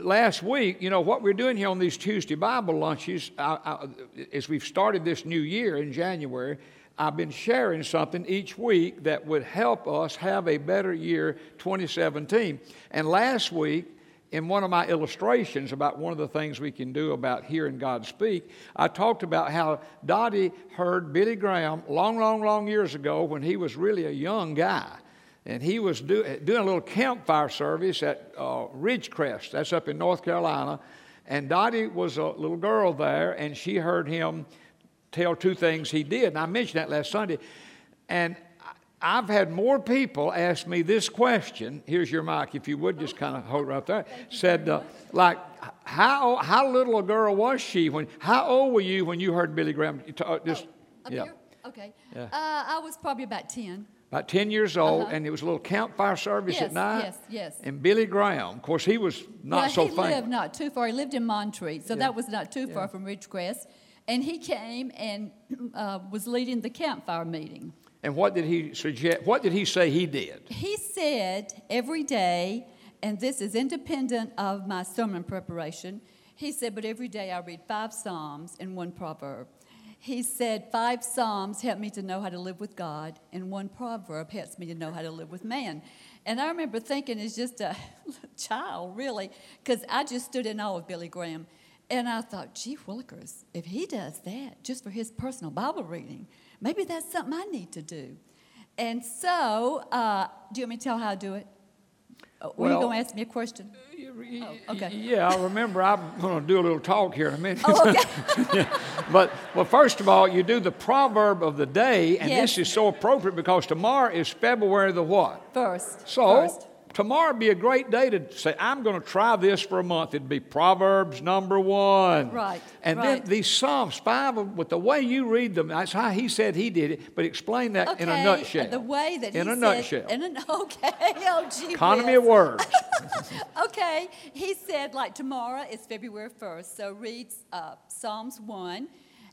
last week, you know, what we're doing here on these Tuesday Bible lunches, I, I, as we've started this new year in January, I've been sharing something each week that would help us have a better year 2017. And last week, in one of my illustrations about one of the things we can do about hearing God speak, I talked about how Dottie heard Billy Graham long, long, long years ago when he was really a young guy. And he was do, doing a little campfire service at uh, Ridgecrest, that's up in North Carolina. And Dottie was a little girl there, and she heard him tell two things he did. And I mentioned that last Sunday. And I've had more people ask me this question. Here's your mic, if you would just kind of hold it right there. Said, uh, like, how, how little a girl was she when, how old were you when you heard Billy Graham? Uh, just, oh, yeah. Here? Okay. Yeah. Uh, I was probably about 10. About 10 years old, uh-huh. and it was a little campfire service yes, at night. Yes, yes. And Billy Graham, of course, he was not well, so he famous. He lived not too far. He lived in Montreat, so yeah. that was not too far from Ridgecrest. And he came and uh, was leading the campfire meeting. And what did he suggest? What did he say he did? He said every day, and this is independent of my sermon preparation. He said, but every day I read five psalms and one proverb. He said, five psalms help me to know how to live with God, and one proverb helps me to know how to live with man. And I remember thinking, as just a child, really, because I just stood in awe of Billy Graham. And I thought, gee willikers, if he does that just for his personal Bible reading, maybe that's something I need to do. And so, uh, do you want me to tell how I do it? Were well, you going to ask me a question? Oh, okay. Yeah, I remember. I'm going to do a little talk here in a minute. Oh, okay. But well, first of all, you do the proverb of the day, and yes. this is so appropriate because tomorrow is February the what? First. So First tomorrow would be a great day to say, I'm going to try this for a month. It'd be Proverbs number one. Right. And right. then these Psalms, five of with the way you read them, that's how he said he did it, but explain that okay. in a nutshell. The way that in a said, nutshell. In a, okay, oh, gee. Economy of words. okay, he said, like tomorrow is February 1st, so read uh, Psalms 1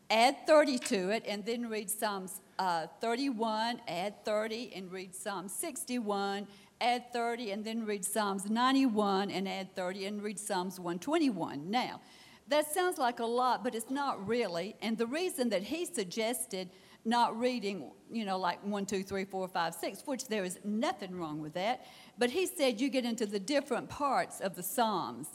add 30 to it, and then read Psalms uh, 31, add 30, and read Psalm 61, add 30, and then read Psalms 91 and add 30 and read Psalms 121. Now, that sounds like a lot, but it's not really. And the reason that he suggested not reading, you know, like 1, 2, 3, 4, 5, 6, which there is nothing wrong with that, but he said you get into the different parts of the Psalms.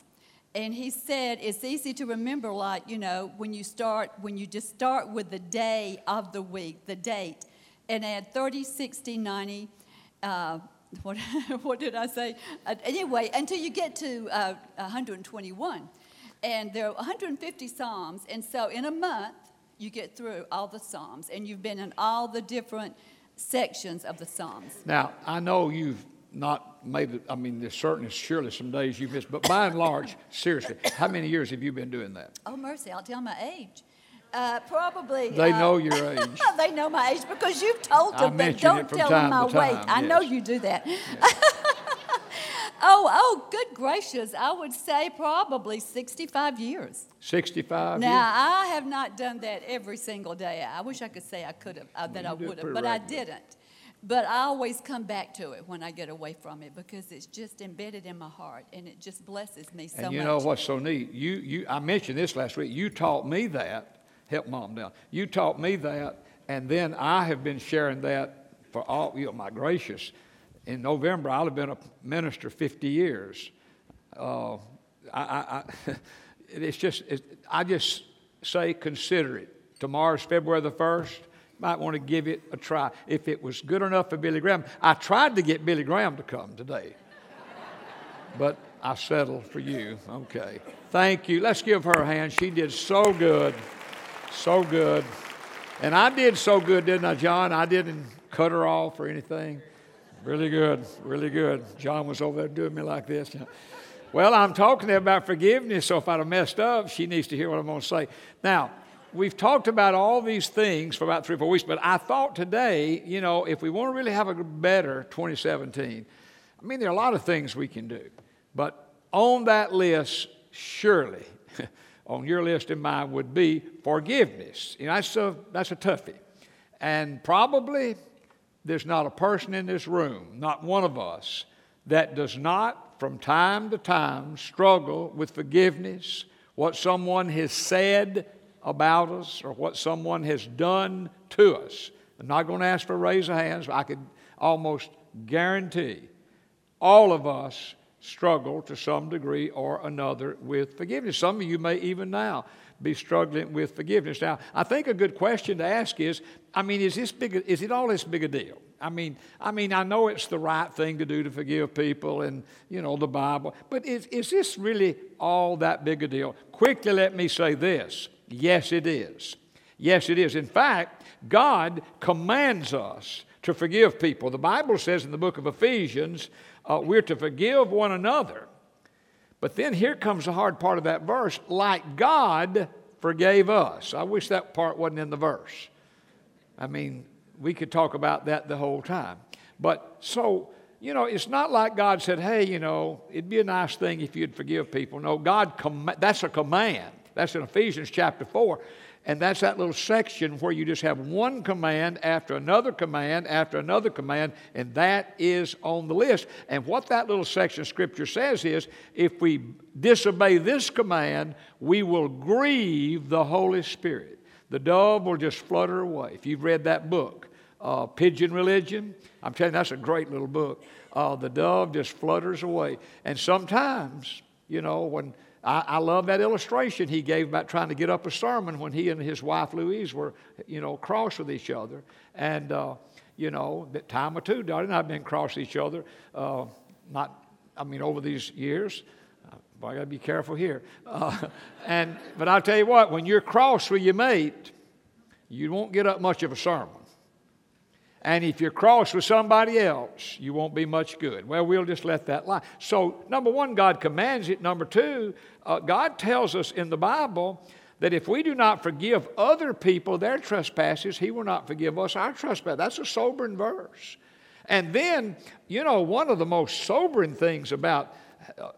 And he said it's easy to remember, like, you know, when you start, when you just start with the day of the week, the date, and add 30, 60, 90, uh, what, what did I say? Uh, anyway, until you get to uh, 121. And there are 150 Psalms. And so in a month, you get through all the Psalms. And you've been in all the different sections of the Psalms. Now, I know you've not made it, I mean, there's certainly, surely some days you've missed, but by and large, seriously, how many years have you been doing that? Oh, mercy, I'll tell my age. Uh, probably. They uh, know your age. they know my age because you've told them but Don't tell them my weight. Yes. I know you do that. oh, oh, good gracious! I would say probably sixty-five years. Sixty-five. Now years? I have not done that every single day. I wish I could say I could have uh, that I would have, but regular. I didn't. But I always come back to it when I get away from it because it's just embedded in my heart and it just blesses me so much. And you much. know what's so neat? You, you, I mentioned this last week. You taught me that help mom down. You taught me that, and then I have been sharing that for all, you know, my gracious. In November, I'll have been a minister 50 years. Uh, I, I, I, it's just, it, I just say consider it. Tomorrow's February the 1st. Might want to give it a try. If it was good enough for Billy Graham, I tried to get Billy Graham to come today, but I settled for you. Okay. Thank you. Let's give her a hand. She did so good. So good. And I did so good, didn't I, John? I didn't cut her off or anything. Really good, really good. John was over there doing me like this. Well, I'm talking to about forgiveness, so if I'd have messed up, she needs to hear what I'm going to say. Now, we've talked about all these things for about three or four weeks, but I thought today, you know, if we want to really have a better 2017, I mean, there are a lot of things we can do, but on that list, surely, on your list and mine would be forgiveness. You know, that's a, that's a toughie. And probably there's not a person in this room, not one of us, that does not from time to time, struggle with forgiveness, what someone has said about us or what someone has done to us. I'm not going to ask for a raise of hands, but I could almost guarantee all of us struggle to some degree or another with forgiveness. Some of you may even now be struggling with forgiveness. Now, I think a good question to ask is, I mean, is this big? Is it all this big a deal? I mean, I mean, I know it's the right thing to do to forgive people, and you know the Bible, but is is this really all that big a deal? Quickly, let me say this: Yes, it is. Yes, it is. In fact, God commands us to forgive people. The Bible says in the book of Ephesians, uh, we're to forgive one another. But then here comes the hard part of that verse like God forgave us. I wish that part wasn't in the verse. I mean, we could talk about that the whole time. But so, you know, it's not like God said, hey, you know, it'd be a nice thing if you'd forgive people. No, God, com- that's a command. That's in Ephesians chapter 4. And that's that little section where you just have one command after another command after another command, and that is on the list. And what that little section of Scripture says is if we disobey this command, we will grieve the Holy Spirit. The dove will just flutter away. If you've read that book, uh, Pigeon Religion, I'm telling you, that's a great little book. Uh, the dove just flutters away. And sometimes, you know, when I, I, love that illustration he gave about trying to get up a sermon when he and his wife Louise were, you know, cross with each other. And, uh, you know, that time or two, Dottie and I have been cross each other. Uh, not, I mean, over these years. Uh, boy, I got to be careful here. Uh, and, but I'll tell you what, when you're cross with your mate, you won't get up much of a sermon. And if you're cross with somebody else, you won't be much good. Well, we'll just let that lie. So, number one, God commands it. Number two, uh, God tells us in the Bible that if we do not forgive other people their trespasses, He will not forgive us our trespasses. That's a sobering verse. And then, you know, one of the most sobering things about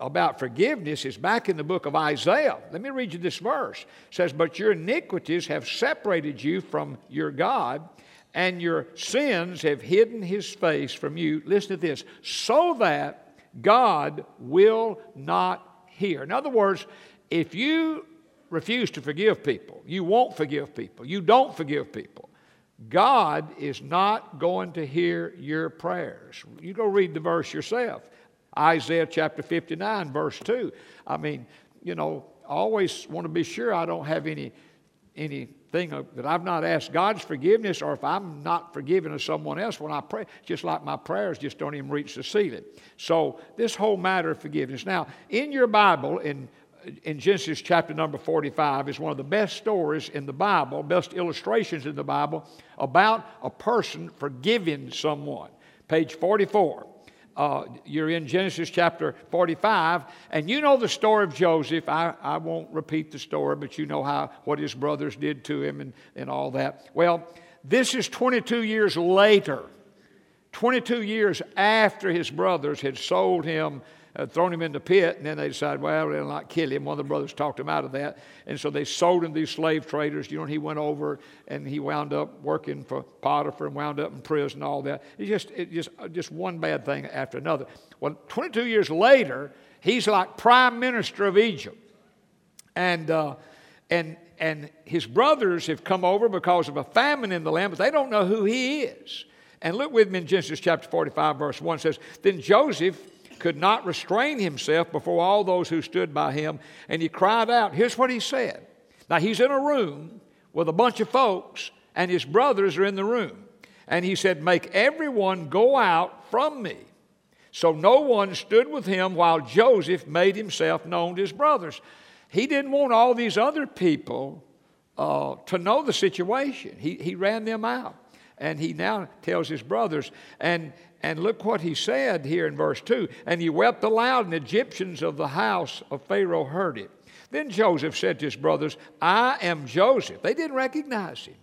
about forgiveness is back in the book of Isaiah. Let me read you this verse. It says, But your iniquities have separated you from your God, and your sins have hidden his face from you. Listen to this so that God will not hear. In other words, if you refuse to forgive people, you won't forgive people, you don't forgive people, God is not going to hear your prayers. You go read the verse yourself. Isaiah chapter 59, verse 2. I mean, you know, I always want to be sure I don't have any any anything that I've not asked God's forgiveness, or if I'm not forgiving of someone else when I pray, just like my prayers just don't even reach the ceiling. So, this whole matter of forgiveness. Now, in your Bible, in in Genesis chapter number 45 is one of the best stories in the Bible, best illustrations in the Bible about a person forgiving someone. Page 44 uh, you're in Genesis chapter 45, and you know the story of Joseph. I, I won't repeat the story, but you know how what his brothers did to him and, and all that. Well, this is 22 years later, 22 years after his brothers had sold him uh, thrown him in the pit, and then they decided, well, they'll not kill him. One of the brothers talked him out of that. And so they sold him to these slave traders. You know, he went over and he wound up working for Potiphar and wound up in prison and all that. It's just, it just, uh, just one bad thing after another. Well, 22 years later, he's like prime minister of Egypt. And, uh, and, and his brothers have come over because of a famine in the land, but they don't know who he is. And look with me in Genesis chapter 45, verse 1 says, Then Joseph could not restrain himself before all those who stood by him, and he cried out. Here's what he said. Now, he's in a room with a bunch of folks, and his brothers are in the room. And he said, Make everyone go out from me. So no one stood with him while Joseph made himself known to his brothers. He didn't want all these other people uh, to know the situation. He, he ran them out. And he now tells his brothers, and and look what he said here in verse 2 And he wept aloud, and the Egyptians of the house of Pharaoh heard it. Then Joseph said to his brothers, I am Joseph. They didn't recognize him.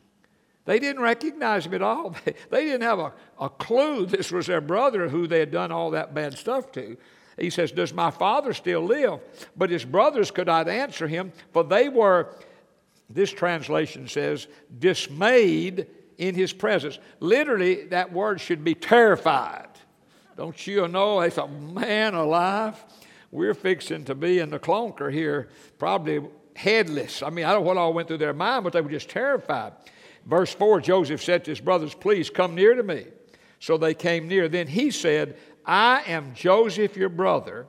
They didn't recognize him at all. They didn't have a, a clue this was their brother who they had done all that bad stuff to. He says, Does my father still live? But his brothers could not answer him, for they were, this translation says, dismayed in his presence. Literally, that word should be terrified. don't you know? They thought, man alive, we're fixing to be in the clunker here, probably headless. I mean, I don't know what all went through their mind, but they were just terrified. Verse 4 Joseph said to his brothers, Please come near to me. So they came near. Then he said, I am Joseph, your brother.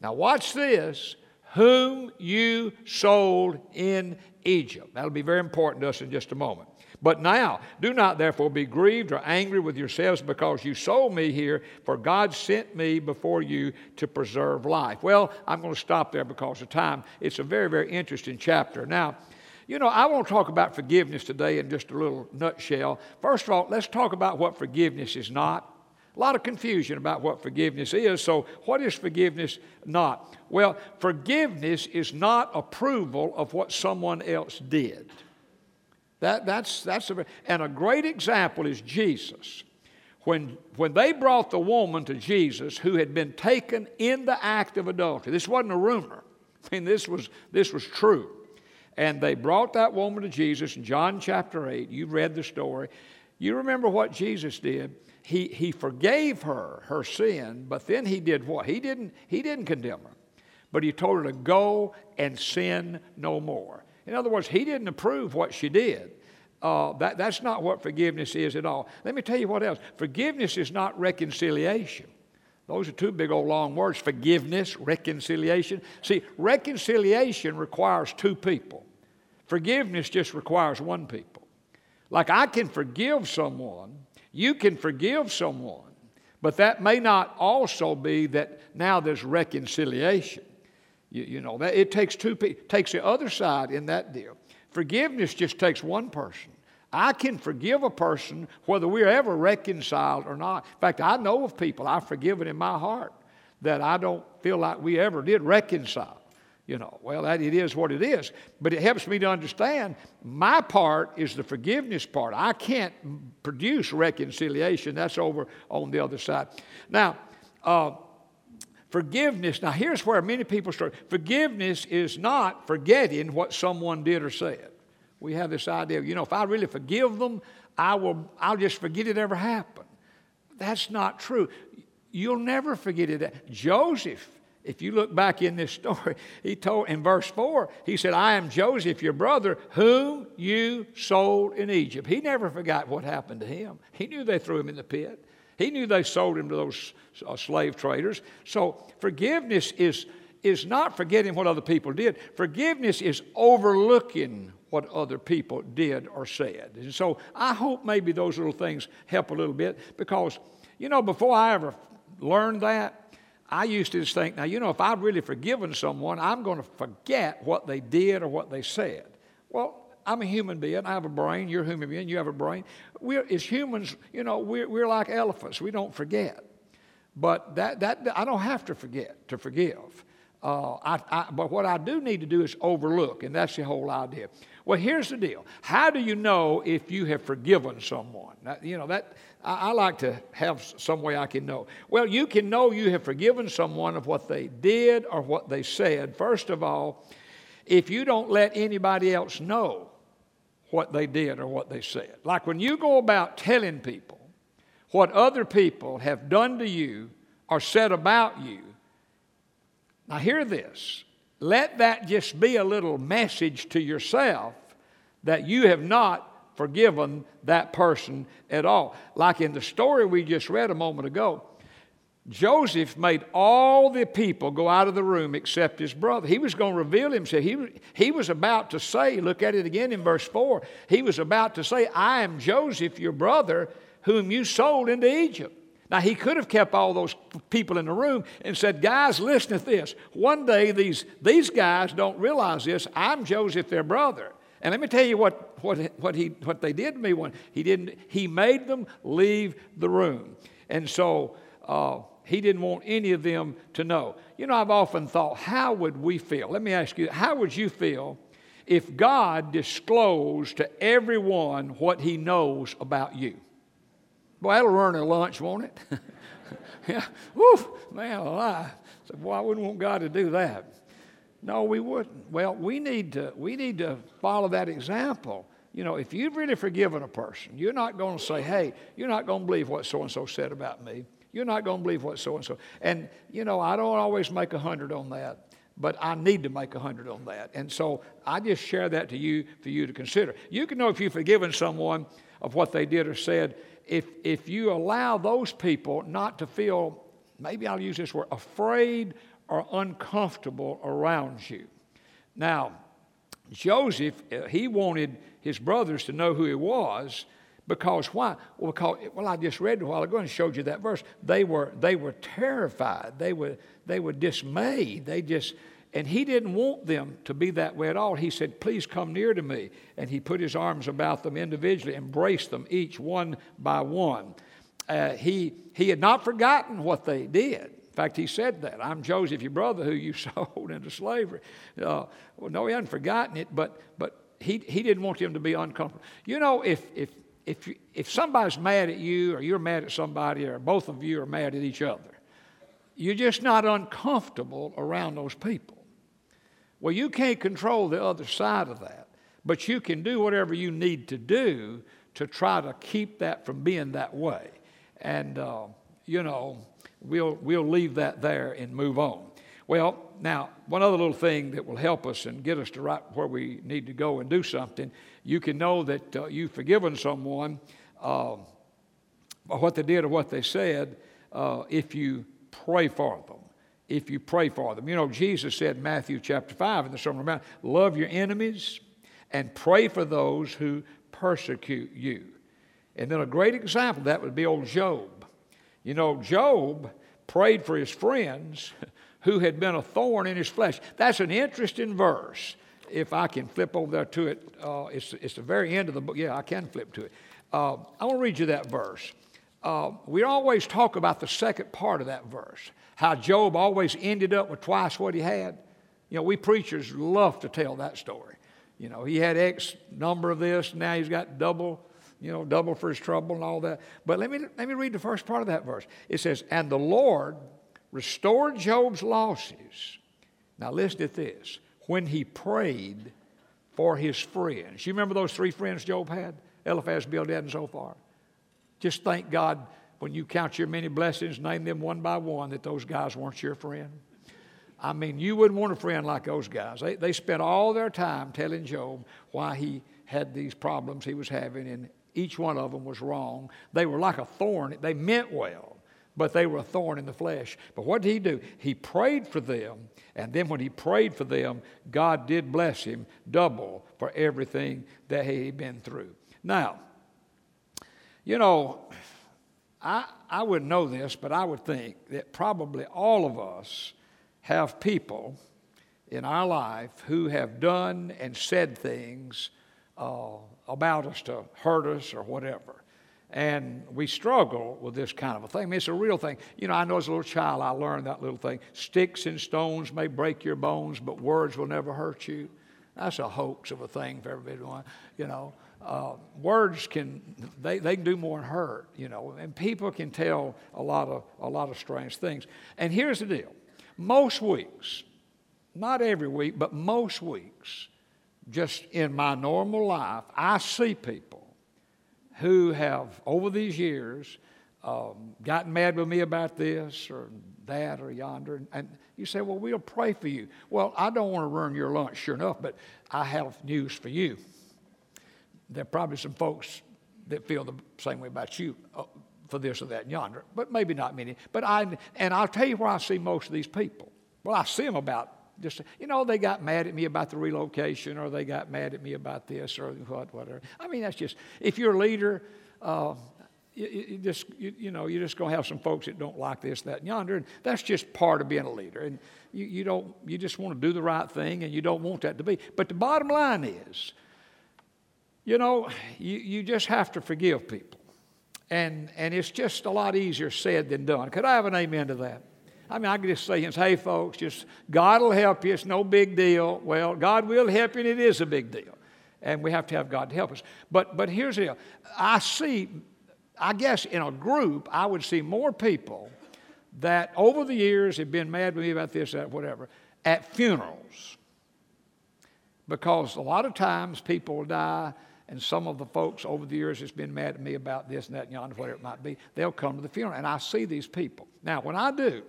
Now, watch this, whom you sold in Egypt. That'll be very important to us in just a moment. But now, do not therefore be grieved or angry with yourselves because you sold me here, for God sent me before you to preserve life. Well, I'm going to stop there because of time. It's a very, very interesting chapter. Now, you know, I want to talk about forgiveness today in just a little nutshell. First of all, let's talk about what forgiveness is not. A lot of confusion about what forgiveness is. So, what is forgiveness not? Well, forgiveness is not approval of what someone else did. That, that's, that's a, and a great example is Jesus. When, when they brought the woman to Jesus who had been taken in the act of adultery, this wasn't a rumor. I mean, this was, this was true. And they brought that woman to Jesus in John chapter 8. You've read the story. You remember what Jesus did? He, he forgave her her sin, but then he did what? He didn't, he didn't condemn her, but he told her to go and sin no more. In other words, he didn't approve what she did. Uh, that, that's not what forgiveness is at all. Let me tell you what else. Forgiveness is not reconciliation. Those are two big old long words forgiveness, reconciliation. See, reconciliation requires two people, forgiveness just requires one people. Like I can forgive someone, you can forgive someone, but that may not also be that now there's reconciliation. You, you know, that it takes two people, takes the other side in that deal. Forgiveness just takes one person. I can forgive a person whether we're ever reconciled or not. In fact, I know of people I've forgiven in my heart that I don't feel like we ever did reconcile. You know, well, that it is what it is. But it helps me to understand my part is the forgiveness part. I can't produce reconciliation. That's over on the other side. Now, uh, Forgiveness, now here's where many people start. Forgiveness is not forgetting what someone did or said. We have this idea, you know, if I really forgive them, I will, I'll just forget it ever happened. That's not true. You'll never forget it. Joseph, if you look back in this story, he told in verse 4, he said, I am Joseph, your brother, whom you sold in Egypt. He never forgot what happened to him. He knew they threw him in the pit. He knew they sold him to those uh, slave traders. So forgiveness is, is not forgetting what other people did, forgiveness is overlooking what other people did or said. And so I hope maybe those little things help a little bit because, you know, before I ever learned that, I used to just think, now, you know, if I've really forgiven someone, I'm going to forget what they did or what they said. Well, I'm a human being. I have a brain. You're a human being. You have a brain. We're, as humans, you know, we're, we're like elephants. We don't forget. But that, that, I don't have to forget to forgive. Uh, I, I, but what I do need to do is overlook, and that's the whole idea. Well, here's the deal. How do you know if you have forgiven someone? That, you know, that I, I like to have some way I can know. Well, you can know you have forgiven someone of what they did or what they said. First of all, if you don't let anybody else know what they did or what they said. Like when you go about telling people what other people have done to you or said about you, now hear this. Let that just be a little message to yourself that you have not forgiven that person at all. Like in the story we just read a moment ago, Joseph made all the people go out of the room except his brother. He was going to reveal himself. He, he was about to say, look at it again in verse 4. He was about to say, I am Joseph, your brother, whom you sold into Egypt. Now, he could have kept all those people in the room and said, Guys, listen to this. One day, these, these guys don't realize this. I'm Joseph, their brother. And let me tell you what, what, what, he, what they did to me when he didn't, he made them leave the room. And so, uh, he didn't want any of them to know. You know, I've often thought, how would we feel? Let me ask you, how would you feel if God disclosed to everyone what he knows about you? Boy, that'll run a lunch, won't it? yeah. Woof, man alive. So, boy, I wouldn't want God to do that. No, we wouldn't. Well, we need to, we need to follow that example. You know, if you've really forgiven a person, you're not going to say, hey, you're not going to believe what so and so said about me. You're not going to believe what so and so. And, you know, I don't always make a hundred on that but I need to make a hundred on that. And so I just share that to you for you to consider. You can know if you've forgiven someone of what they did or said if, if you allow those people not to feel, maybe I'll use this word, afraid or uncomfortable around you. Now, Joseph, uh, he wanted his brothers to know who he was because why? Well, because, well, I just read a while ago and showed you that verse. They were, they were terrified. They were, they were dismayed. They just, and he didn't want them to be that way at all. He said, Please come near to me. And he put his arms about them individually, embraced them each one by one. Uh, he, he had not forgotten what they did. In fact, he said that. I'm Joseph, your brother, who you sold into slavery. Uh, well, no, he hadn't forgotten it, but, but he, he didn't want them to be uncomfortable. You know, if, if, if, you, if somebody's mad at you or you're mad at somebody or both of you are mad at each other, you're just not uncomfortable around those people. Well, you can't control the other side of that, but you can do whatever you need to do to try to keep that from being that way. And, uh, you know, we'll, we'll leave that there and move on. Well, now, one other little thing that will help us and get us to right where we need to go and do something, you can know that uh, you've forgiven someone uh, what they did or what they said uh, if you pray for them. If you pray for them. You know, Jesus said in Matthew chapter 5 in the Sermon on the Mount, love your enemies and pray for those who persecute you. And then a great example that would be old Job. You know, Job prayed for his friends who had been a thorn in his flesh. That's an interesting verse. If I can flip over there to it, uh, it's, it's the very end of the book. Yeah, I can flip to it. Uh, I want to read you that verse. Uh, we always talk about the second part of that verse, how Job always ended up with twice what he had. You know, we preachers love to tell that story. You know, he had X number of this, now he's got double, you know, double for his trouble and all that. But let me, let me read the first part of that verse. It says, And the Lord restored Job's losses. Now, listen to this. When he prayed for his friends. You remember those three friends Job had? Eliphaz, Bildad, and Zophar. Just thank God when you count your many blessings, name them one by one, that those guys weren't your friend. I mean, you wouldn't want a friend like those guys. They, they spent all their time telling Job why he had these problems he was having, and each one of them was wrong. They were like a thorn. They meant well, but they were a thorn in the flesh. But what did he do? He prayed for them, and then when he prayed for them, God did bless him double for everything that he had been through. Now, you know, I, I wouldn't know this, but I would think that probably all of us have people in our life who have done and said things uh, about us to hurt us or whatever. And we struggle with this kind of a thing. I mean, it's a real thing. You know, I know as a little child, I learned that little thing sticks and stones may break your bones, but words will never hurt you. That's a hoax of a thing for everybody, one, you know. Uh, words can they, they can do more than hurt, you know, and people can tell a lot of a lot of strange things. And here's the deal: most weeks, not every week, but most weeks, just in my normal life, I see people who have, over these years, um, gotten mad with me about this or that or yonder. And, and you say, well, we'll pray for you. Well, I don't want to ruin your lunch, sure enough, but I have news for you. There are probably some folks that feel the same way about you uh, for this or that and yonder, but maybe not many. But I, and I'll tell you where I see most of these people. Well, I see them about just, you know, they got mad at me about the relocation or they got mad at me about this or what, whatever. I mean, that's just, if you're a leader, uh, you, you, just, you, you, know, you're just going to have some folks that don't like this, that, and yonder. And that's just part of being a leader. And you, you don't, you just want to do the right thing and you don't want that to be. But the bottom line is, you know, you, you just have to forgive people. And, and it's just a lot easier said than done. Could I have an amen to that? I mean, I could just say, hey, folks, just God will help you. It's no big deal. Well, God will help you, and it is a big deal. And we have to have God to help us. But, but here's the deal I see, I guess in a group, I would see more people that over the years have been mad with me about this, that, whatever, at funerals. Because a lot of times people die and some of the folks over the years that's been mad at me about this and that and yonder, whatever it might be, they'll come to the funeral, and I see these people. Now, when I do,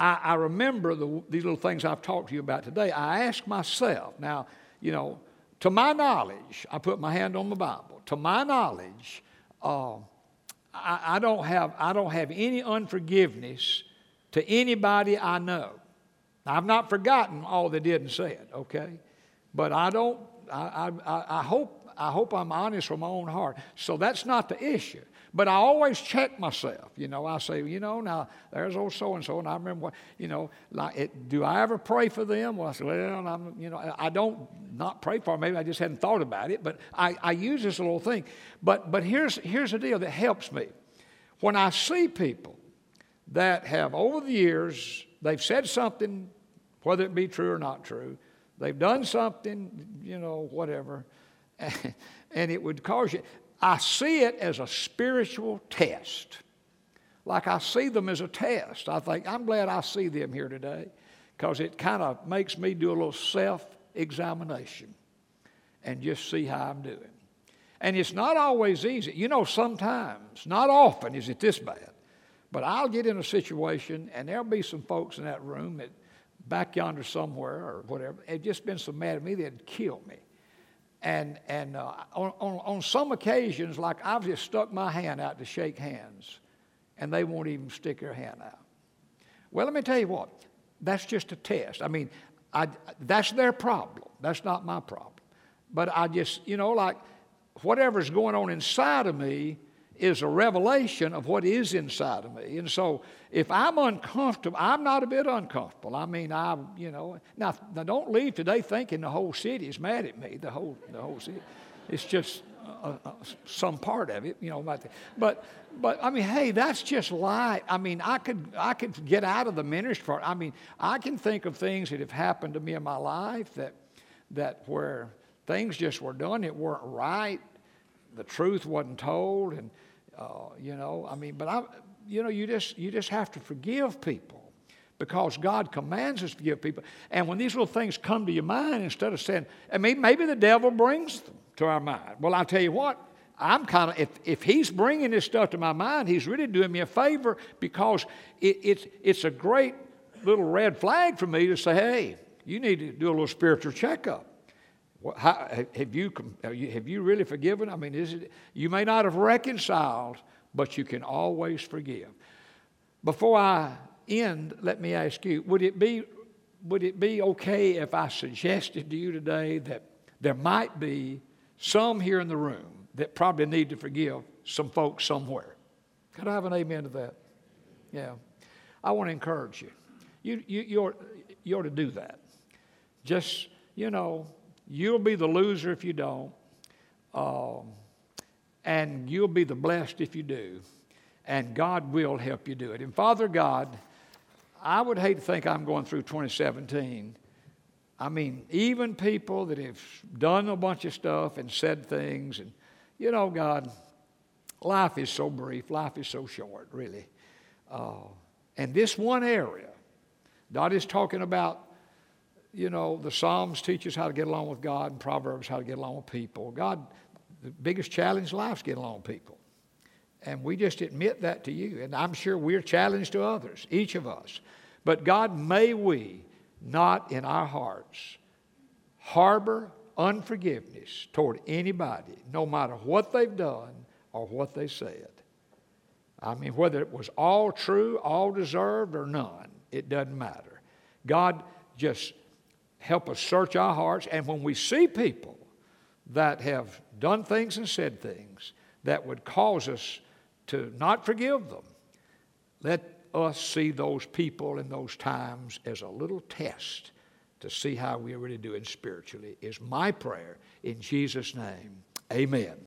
I, I remember the, these little things I've talked to you about today. I ask myself, now, you know, to my knowledge, I put my hand on the Bible. To my knowledge, uh, I, I, don't have, I don't have any unforgiveness to anybody I know. I've not forgotten all they did and said, okay? But I don't, I, I, I, hope, I hope I'm honest from my own heart. So that's not the issue. But I always check myself. You know, I say, you know, now there's old so and so, and I remember what, you know, like, it, do I ever pray for them? Well, I said, well, I'm, you know, I don't not pray for them. Maybe I just hadn't thought about it, but I, I use this little thing. But, but here's, here's the deal that helps me. When I see people that have, over the years, they've said something, whether it be true or not true, they've done something, you know, whatever, and it would cause you. I see it as a spiritual test. Like I see them as a test. I think, I'm glad I see them here today because it kind of makes me do a little self examination and just see how I'm doing. And it's not always easy. You know, sometimes, not often is it this bad, but I'll get in a situation and there'll be some folks in that room that back yonder somewhere or whatever, have just been so mad at me they'd kill me. And, and uh, on, on, on some occasions, like I've just stuck my hand out to shake hands, and they won't even stick their hand out. Well, let me tell you what, that's just a test. I mean, I, that's their problem. That's not my problem. But I just, you know, like whatever's going on inside of me is a revelation of what is inside of me. And so if I'm uncomfortable, I'm not a bit uncomfortable. I mean, I, you know, now, now don't leave today thinking the whole city is mad at me, the whole, the whole city. It's just uh, uh, some part of it, you know. But, but I mean, hey, that's just life. I mean, I could, I could get out of the ministry part. I mean, I can think of things that have happened to me in my life that, that where things just were done, it weren't right, the truth wasn't told, and uh, you know, I mean, but I, you know, you just you just have to forgive people because God commands us to forgive people. And when these little things come to your mind, instead of saying, I mean, maybe the devil brings them to our mind. Well, I'll tell you what. I'm kind of, if, if he's bringing this stuff to my mind, he's really doing me a favor because it, it's, it's a great little red flag for me to say, hey, you need to do a little spiritual checkup. Have, you, have you really forgiven? I mean, is it, you may not have reconciled, but you can always forgive. Before I end, let me ask you would it be, would it be okay if I suggested to you today that there might be some here in the room that probably need to forgive some folks somewhere? Could I have an amen to that? Yeah. I want to encourage you. You, you, you, ought, you ought to do that. Just, you know, You'll be the loser if you don't, um, and you'll be the blessed if you do. And God will help you do it. And Father God, I would hate to think I'm going through 2017. I mean, even people that have done a bunch of stuff and said things, and you know, God, life is so brief, life is so short, really. Uh, and this one area, God is talking about you know, the Psalms teach us how to get along with God, and Proverbs how to get along with people. God, the biggest challenge in life is getting along with people. And we just admit that to you. And I'm sure we're challenged to others, each of us. But God, may we not in our hearts harbor unforgiveness toward anybody, no matter what they've done or what they said. I mean, whether it was all true, all deserved, or none, it doesn't matter. God, just help us search our hearts. And when we see people that have done things and said things that would cause us to not forgive them, let us see those people in those times as a little test to see how we're really doing spiritually, is my prayer in Jesus' name. Amen.